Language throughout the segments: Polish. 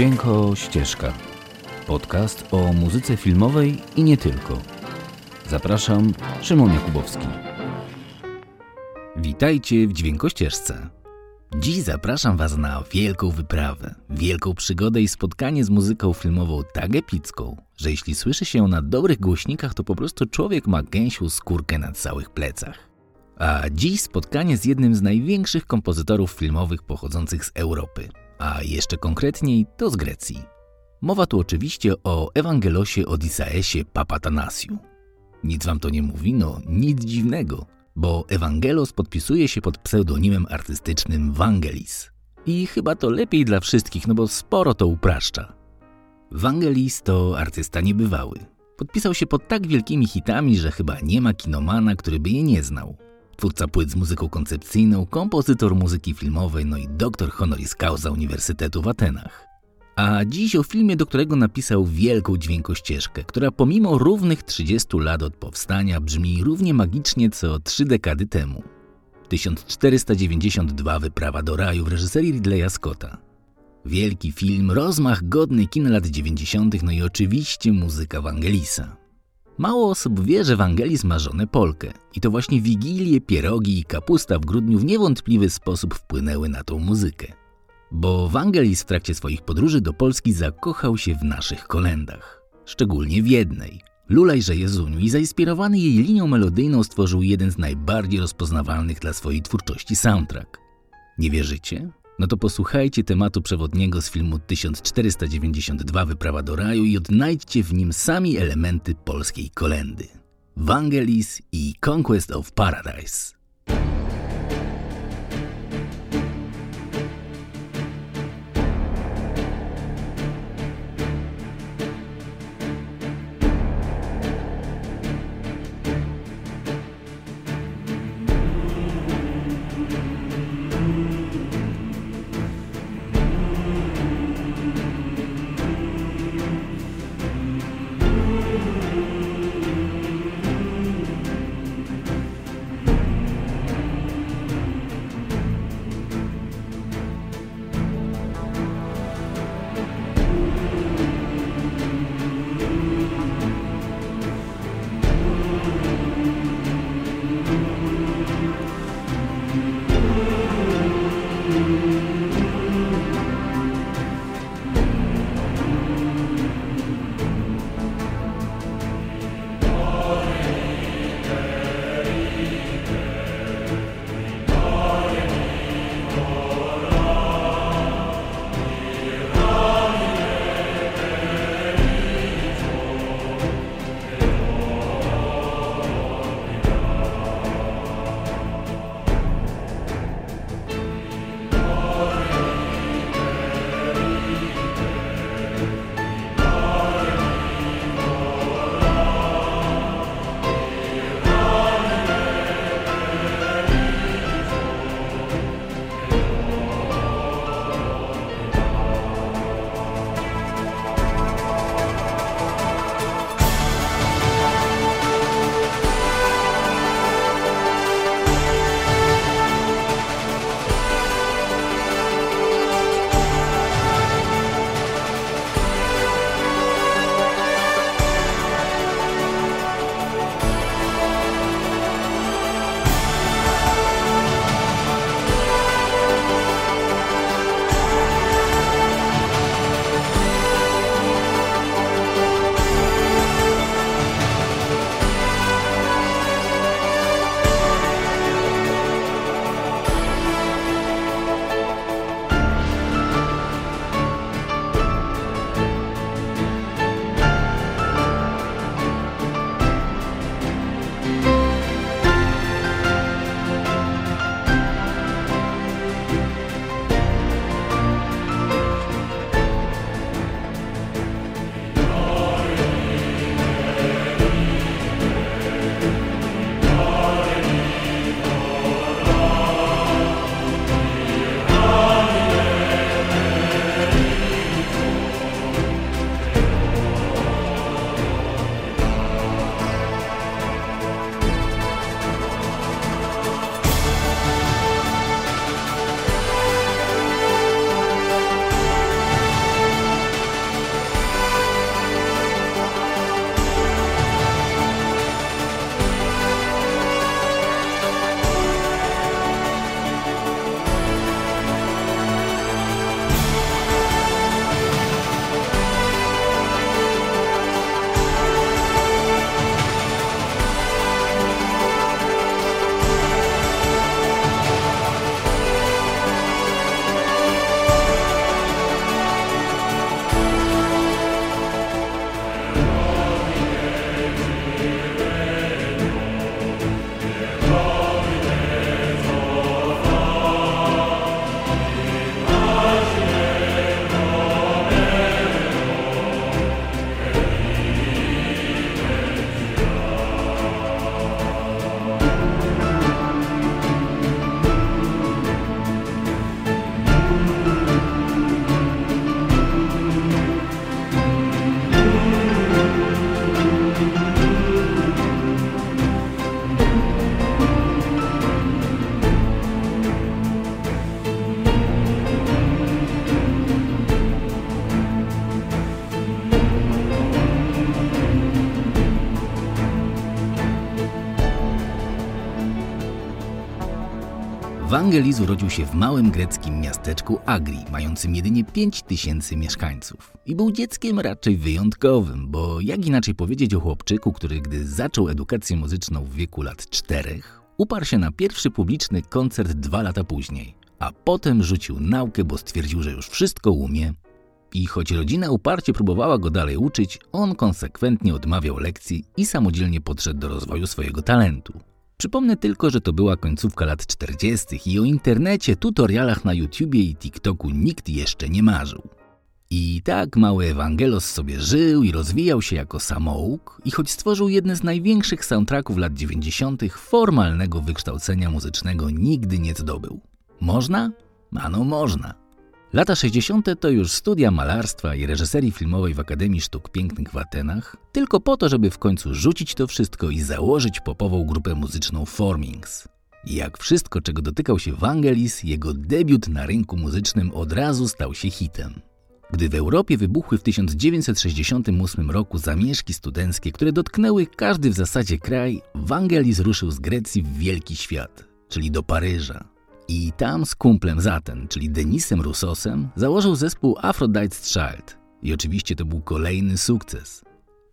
Dźwięko Ścieżka. Podcast o muzyce filmowej i nie tylko. Zapraszam, Szymon Jakubowski. Witajcie w Dźwiękościeżce. Dziś zapraszam Was na wielką wyprawę, wielką przygodę i spotkanie z muzyką filmową tak epicką, że jeśli słyszy się ją na dobrych głośnikach, to po prostu człowiek ma gęsią skórkę na całych plecach. A dziś spotkanie z jednym z największych kompozytorów filmowych pochodzących z Europy, a jeszcze konkretniej to z Grecji. Mowa tu oczywiście o Ewangelosie Odisaesie Papatanasiu. Nic wam to nie mówi? No, nic dziwnego, bo Ewangelos podpisuje się pod pseudonimem artystycznym Vangelis. I chyba to lepiej dla wszystkich, no bo sporo to upraszcza. Vangelis to artysta niebywały. Podpisał się pod tak wielkimi hitami, że chyba nie ma kinomana, który by je nie znał. Twórca płyt z muzyką koncepcyjną, kompozytor muzyki filmowej, no i doktor honoris causa Uniwersytetu w Atenach. A dziś o filmie, do którego napisał wielką dźwiękościeżkę, która pomimo równych 30 lat od powstania brzmi równie magicznie co trzy dekady temu. 1492 Wyprawa do raju w reżyserii Ridleya Scotta. Wielki film, rozmach godny kina lat 90., no i oczywiście muzyka Wangelisa. Mało osób wie, że Wangelis ma żonę Polkę i to właśnie wigilie, pierogi i kapusta w grudniu w niewątpliwy sposób wpłynęły na tą muzykę. Bo Wangelis w trakcie swoich podróży do Polski zakochał się w naszych kolendach. Szczególnie w jednej. Lulajże Jezuniu i zainspirowany jej linią melodyjną stworzył jeden z najbardziej rozpoznawalnych dla swojej twórczości soundtrack. Nie wierzycie? No to posłuchajcie tematu przewodniego z filmu 1492 Wyprawa do raju i odnajdźcie w nim sami elementy polskiej kolendy. Vangelis i Conquest of Paradise. Wangelis urodził się w małym greckim miasteczku Agri, mającym jedynie 5 tysięcy mieszkańców. I był dzieckiem raczej wyjątkowym, bo jak inaczej powiedzieć o chłopczyku, który gdy zaczął edukację muzyczną w wieku lat czterech, uparł się na pierwszy publiczny koncert dwa lata później, a potem rzucił naukę, bo stwierdził, że już wszystko umie. I choć rodzina uparcie próbowała go dalej uczyć, on konsekwentnie odmawiał lekcji i samodzielnie podszedł do rozwoju swojego talentu. Przypomnę tylko, że to była końcówka lat 40. i o internecie, tutorialach na YouTubie i TikToku nikt jeszcze nie marzył. I tak mały Evangelos sobie żył i rozwijał się jako samouk i choć stworzył jedne z największych soundtracków lat 90., formalnego wykształcenia muzycznego nigdy nie zdobył. Można? Ano można. Lata 60. to już studia malarstwa i reżyserii filmowej w Akademii Sztuk Pięknych w Atenach, tylko po to, żeby w końcu rzucić to wszystko i założyć popową grupę muzyczną Formings. Jak wszystko, czego dotykał się Vangelis, jego debiut na rynku muzycznym od razu stał się hitem. Gdy w Europie wybuchły w 1968 roku zamieszki studenckie, które dotknęły każdy w zasadzie kraj, Vangelis ruszył z Grecji w wielki świat, czyli do Paryża. I tam z kumplem Zaten, czyli Denisem Russosem, założył zespół Aphrodite's Child. I oczywiście to był kolejny sukces.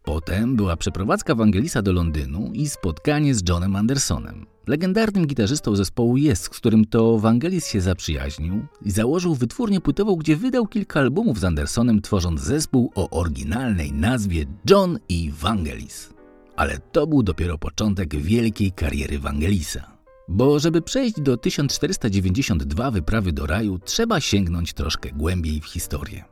Potem była przeprowadzka Wangelisa do Londynu i spotkanie z Johnem Andersonem, legendarnym gitarzystą zespołu Jest, z którym to Wangelis się zaprzyjaźnił i założył wytwórnię płytową, gdzie wydał kilka albumów z Andersonem, tworząc zespół o oryginalnej nazwie John i Wangelis. Ale to był dopiero początek wielkiej kariery Wangelisa. Bo żeby przejść do 1492 wyprawy do raju, trzeba sięgnąć troszkę głębiej w historię.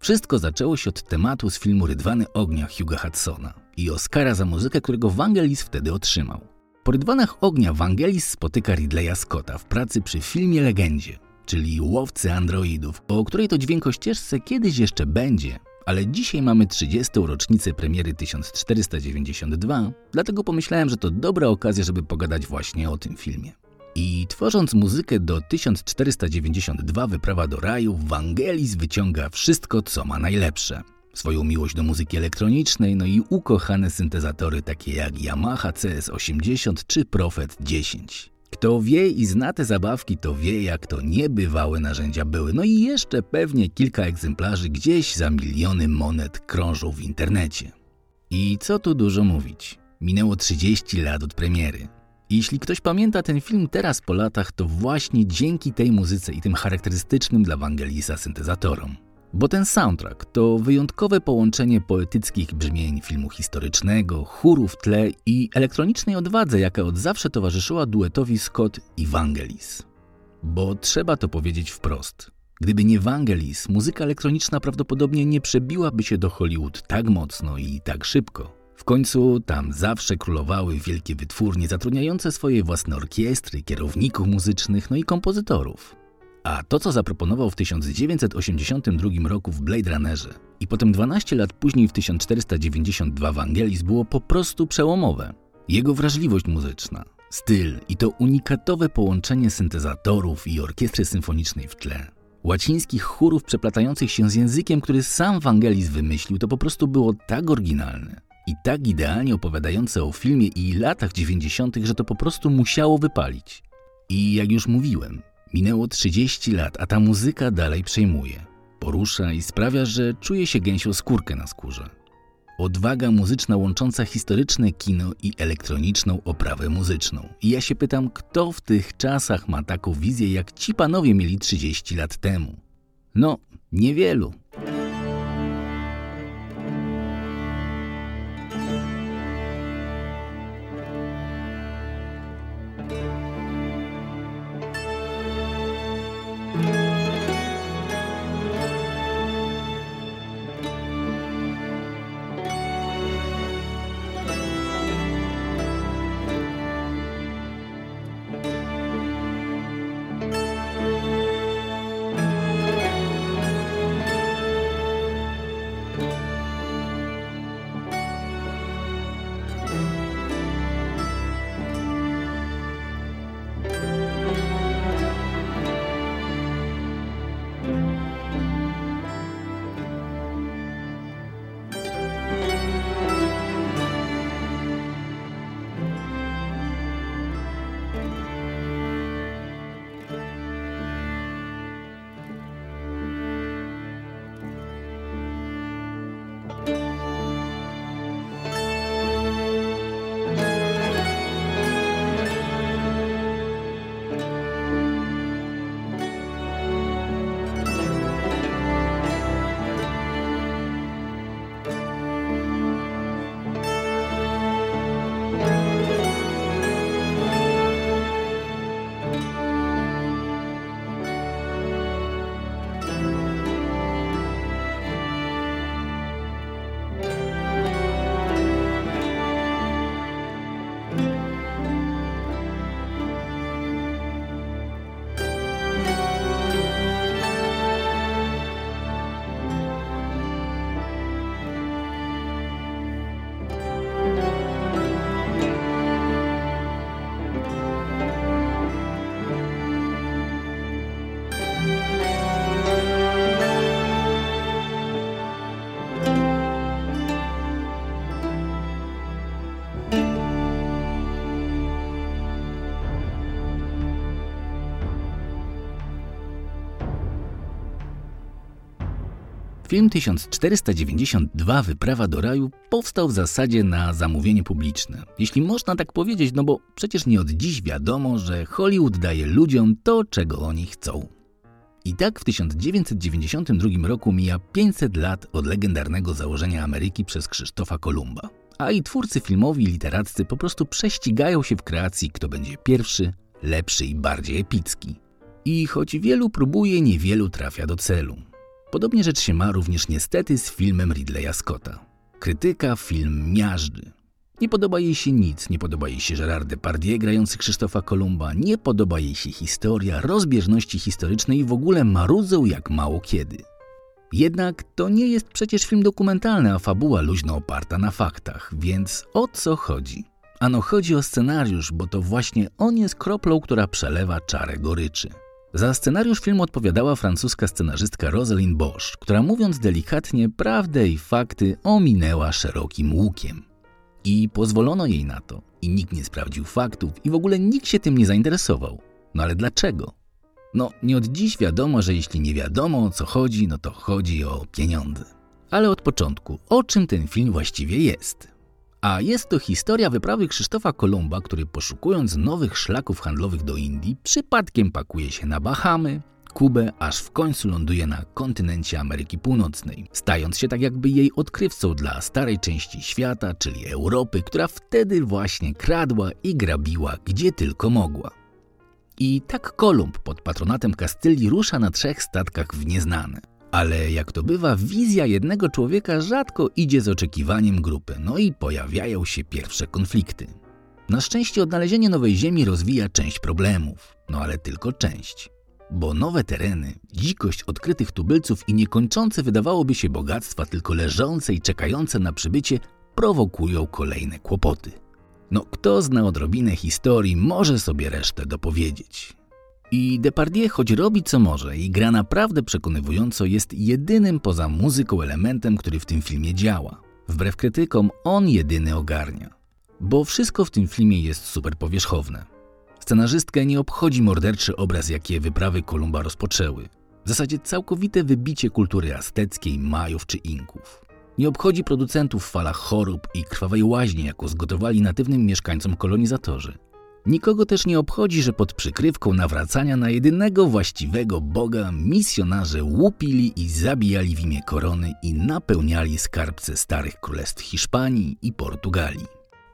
Wszystko zaczęło się od tematu z filmu Rydwany Ognia Hugh'a Hudsona i Oscara za muzykę, którego Vangelis wtedy otrzymał. Po Rydwanach Ognia Vangelis spotyka Ridleya Scotta w pracy przy filmie Legendzie, czyli Łowcy Androidów, o której to dźwiękościeżce kiedyś jeszcze będzie, ale dzisiaj mamy 30. rocznicę premiery 1492, dlatego pomyślałem, że to dobra okazja, żeby pogadać właśnie o tym filmie. I tworząc muzykę do 1492 Wyprawa do raju, Wangelis wyciąga wszystko, co ma najlepsze. Swoją miłość do muzyki elektronicznej, no i ukochane syntezatory takie jak Yamaha CS80 czy Prophet 10. Kto wie i zna te zabawki, to wie, jak to niebywałe narzędzia były. No i jeszcze pewnie kilka egzemplarzy gdzieś za miliony monet krążą w internecie. I co tu dużo mówić. Minęło 30 lat od premiery. Jeśli ktoś pamięta ten film teraz po latach, to właśnie dzięki tej muzyce i tym charakterystycznym dla Wangelisa syntezatorom. Bo ten soundtrack to wyjątkowe połączenie poetyckich brzmień filmu historycznego, chóru w tle i elektronicznej odwadze, jaka od zawsze towarzyszyła duetowi Scott i Vangelis. Bo trzeba to powiedzieć wprost. Gdyby nie Vangelis, muzyka elektroniczna prawdopodobnie nie przebiłaby się do Hollywood tak mocno i tak szybko. W końcu tam zawsze królowały wielkie wytwórnie zatrudniające swoje własne orkiestry, kierowników muzycznych, no i kompozytorów. A to, co zaproponował w 1982 roku w Blade Runnerze i potem 12 lat później w 1492 w Angelis było po prostu przełomowe. Jego wrażliwość muzyczna, styl i to unikatowe połączenie syntezatorów i orkiestry symfonicznej w tle. Łacińskich chórów przeplatających się z językiem, który sam Wangelis wymyślił, to po prostu było tak oryginalne i tak idealnie opowiadające o filmie i latach 90., że to po prostu musiało wypalić. I jak już mówiłem, minęło 30 lat, a ta muzyka dalej przejmuje. Porusza i sprawia, że czuje się gęsią skórkę na skórze. Odwaga muzyczna łącząca historyczne kino i elektroniczną oprawę muzyczną. I ja się pytam, kto w tych czasach ma taką wizję, jak ci panowie mieli 30 lat temu? No, niewielu. Film 1492 Wyprawa do raju powstał w zasadzie na zamówienie publiczne. Jeśli można tak powiedzieć, no bo przecież nie od dziś wiadomo, że Hollywood daje ludziom to, czego oni chcą. I tak w 1992 roku mija 500 lat od legendarnego założenia Ameryki przez Krzysztofa Kolumba. A i twórcy filmowi i literaccy po prostu prześcigają się w kreacji, kto będzie pierwszy, lepszy i bardziej epicki. I choć wielu próbuje, niewielu trafia do celu. Podobnie rzecz się ma również niestety z filmem Ridleya Scotta. Krytyka film miażdży. Nie podoba jej się nic, nie podoba jej się Gerard Depardieu grający Krzysztofa Kolumba, nie podoba jej się historia, rozbieżności historyczne i w ogóle marudzą jak mało kiedy. Jednak to nie jest przecież film dokumentalny, a fabuła luźno oparta na faktach, więc o co chodzi? Ano chodzi o scenariusz, bo to właśnie on jest kroplą, która przelewa czarę goryczy. Za scenariusz filmu odpowiadała francuska scenarzystka Rosalind Bosch, która mówiąc delikatnie, prawdę i fakty ominęła szerokim łukiem. I pozwolono jej na to. I nikt nie sprawdził faktów i w ogóle nikt się tym nie zainteresował. No ale dlaczego? No, nie od dziś wiadomo, że jeśli nie wiadomo o co chodzi, no to chodzi o pieniądze. Ale od początku, o czym ten film właściwie jest? A jest to historia wyprawy Krzysztofa Kolumba, który poszukując nowych szlaków handlowych do Indii, przypadkiem pakuje się na Bahamy, Kubę, aż w końcu ląduje na kontynencie Ameryki Północnej, stając się tak jakby jej odkrywcą dla starej części świata, czyli Europy, która wtedy właśnie kradła i grabiła gdzie tylko mogła. I tak Kolumb pod patronatem Kastylii rusza na trzech statkach w nieznane. Ale jak to bywa, wizja jednego człowieka rzadko idzie z oczekiwaniem grupy, no i pojawiają się pierwsze konflikty. Na szczęście odnalezienie nowej ziemi rozwija część problemów, no ale tylko część. Bo nowe tereny, dzikość odkrytych tubylców i niekończące wydawałoby się bogactwa, tylko leżące i czekające na przybycie, prowokują kolejne kłopoty. No, kto zna odrobinę historii, może sobie resztę dopowiedzieć. I Depardieu, choć robi co może i gra naprawdę przekonywująco, jest jedynym poza muzyką elementem, który w tym filmie działa. Wbrew krytykom, on jedyny ogarnia. Bo wszystko w tym filmie jest super powierzchowne. Scenarzystkę nie obchodzi morderczy obraz, jakie wyprawy Kolumba rozpoczęły. W zasadzie całkowite wybicie kultury azteckiej, Majów czy Inków. Nie obchodzi producentów fala chorób i krwawej łaźni, jaką zgotowali natywnym mieszkańcom kolonizatorzy. Nikogo też nie obchodzi, że pod przykrywką nawracania na jedynego właściwego Boga misjonarze łupili i zabijali w imię korony i napełniali skarbce starych królestw Hiszpanii i Portugalii.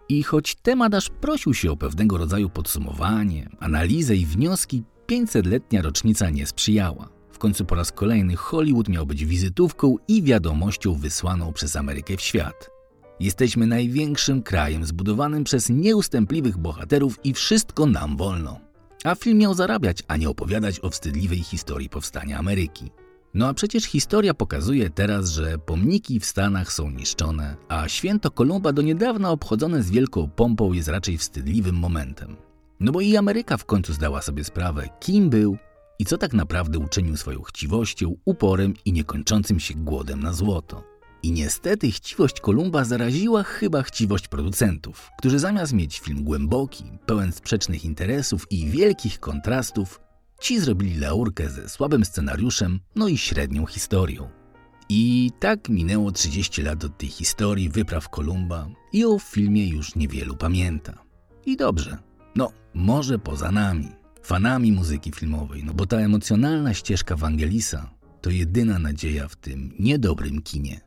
I choć temat aż prosił się o pewnego rodzaju podsumowanie, analizę i wnioski, 500-letnia rocznica nie sprzyjała. W końcu po raz kolejny Hollywood miał być wizytówką i wiadomością wysłaną przez Amerykę w świat. Jesteśmy największym krajem zbudowanym przez nieustępliwych bohaterów i wszystko nam wolno. A film miał zarabiać, a nie opowiadać o wstydliwej historii powstania Ameryki. No a przecież historia pokazuje teraz, że pomniki w Stanach są niszczone, a święto Kolumba do niedawna obchodzone z wielką pompą jest raczej wstydliwym momentem. No bo i Ameryka w końcu zdała sobie sprawę, kim był i co tak naprawdę uczynił swoją chciwością, uporem i niekończącym się głodem na złoto. I niestety chciwość Kolumba zaraziła chyba chciwość producentów, którzy zamiast mieć film głęboki, pełen sprzecznych interesów i wielkich kontrastów, ci zrobili laurkę ze słabym scenariuszem, no i średnią historią. I tak minęło 30 lat od tej historii wypraw Kolumba i o filmie już niewielu pamięta. I dobrze, no może poza nami, fanami muzyki filmowej, no bo ta emocjonalna ścieżka Wangelisa to jedyna nadzieja w tym niedobrym kinie.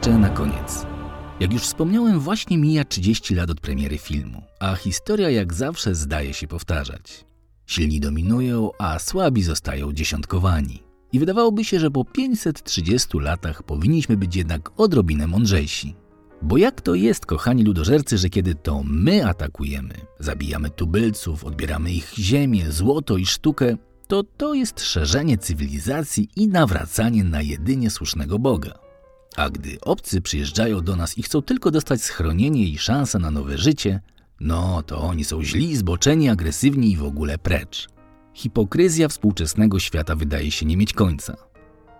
Jeszcze na koniec. Jak już wspomniałem, właśnie mija 30 lat od premiery filmu, a historia jak zawsze zdaje się powtarzać. Silni dominują, a słabi zostają dziesiątkowani. I wydawałoby się, że po 530 latach powinniśmy być jednak odrobinę mądrzejsi. Bo jak to jest, kochani ludożercy, że kiedy to my atakujemy, zabijamy tubylców, odbieramy ich ziemię, złoto i sztukę, to to jest szerzenie cywilizacji i nawracanie na jedynie słusznego Boga. A gdy obcy przyjeżdżają do nas i chcą tylko dostać schronienie i szansę na nowe życie, no to oni są źli, zboczeni, agresywni i w ogóle precz. Hipokryzja współczesnego świata wydaje się nie mieć końca.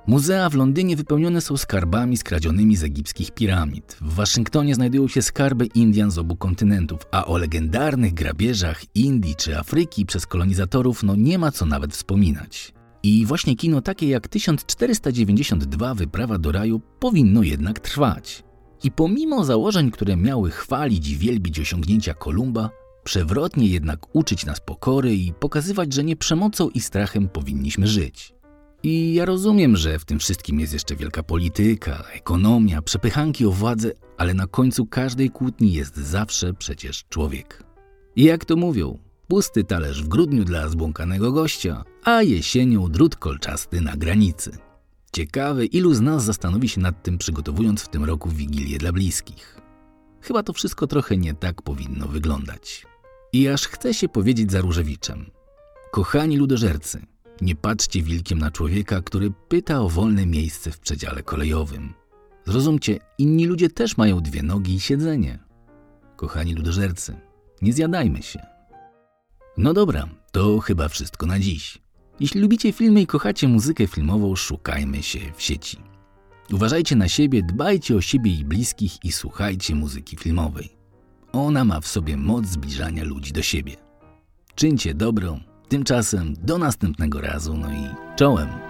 Muzea w Londynie wypełnione są skarbami skradzionymi z egipskich piramid. W Waszyngtonie znajdują się skarby Indian z obu kontynentów, a o legendarnych grabieżach Indii czy Afryki przez kolonizatorów no nie ma co nawet wspominać. I właśnie kino takie jak 1492 Wyprawa do raju powinno jednak trwać. I pomimo założeń, które miały chwalić i wielbić osiągnięcia Kolumba, przewrotnie jednak uczyć nas pokory i pokazywać, że nie przemocą i strachem powinniśmy żyć. I ja rozumiem, że w tym wszystkim jest jeszcze wielka polityka, ekonomia, przepychanki o władzę, ale na końcu każdej kłótni jest zawsze przecież człowiek. I jak to mówią, pusty talerz w grudniu dla zbłąkanego gościa, a jesienią drut kolczasty na granicy. Ciekawe, ilu z nas zastanowi się nad tym, przygotowując w tym roku wigilię dla bliskich. Chyba to wszystko trochę nie tak powinno wyglądać. I aż chce się powiedzieć za Różewiczem. Kochani ludożercy, nie patrzcie wilkiem na człowieka, który pyta o wolne miejsce w przedziale kolejowym. Zrozumcie, inni ludzie też mają dwie nogi i siedzenie. Kochani ludożercy, nie zjadajmy się. No dobra, to chyba wszystko na dziś. Jeśli lubicie filmy i kochacie muzykę filmową, szukajmy się w sieci. Uważajcie na siebie, dbajcie o siebie i bliskich i słuchajcie muzyki filmowej. Ona ma w sobie moc zbliżania ludzi do siebie. Czyńcie dobrą, tymczasem do następnego razu, no i czołem.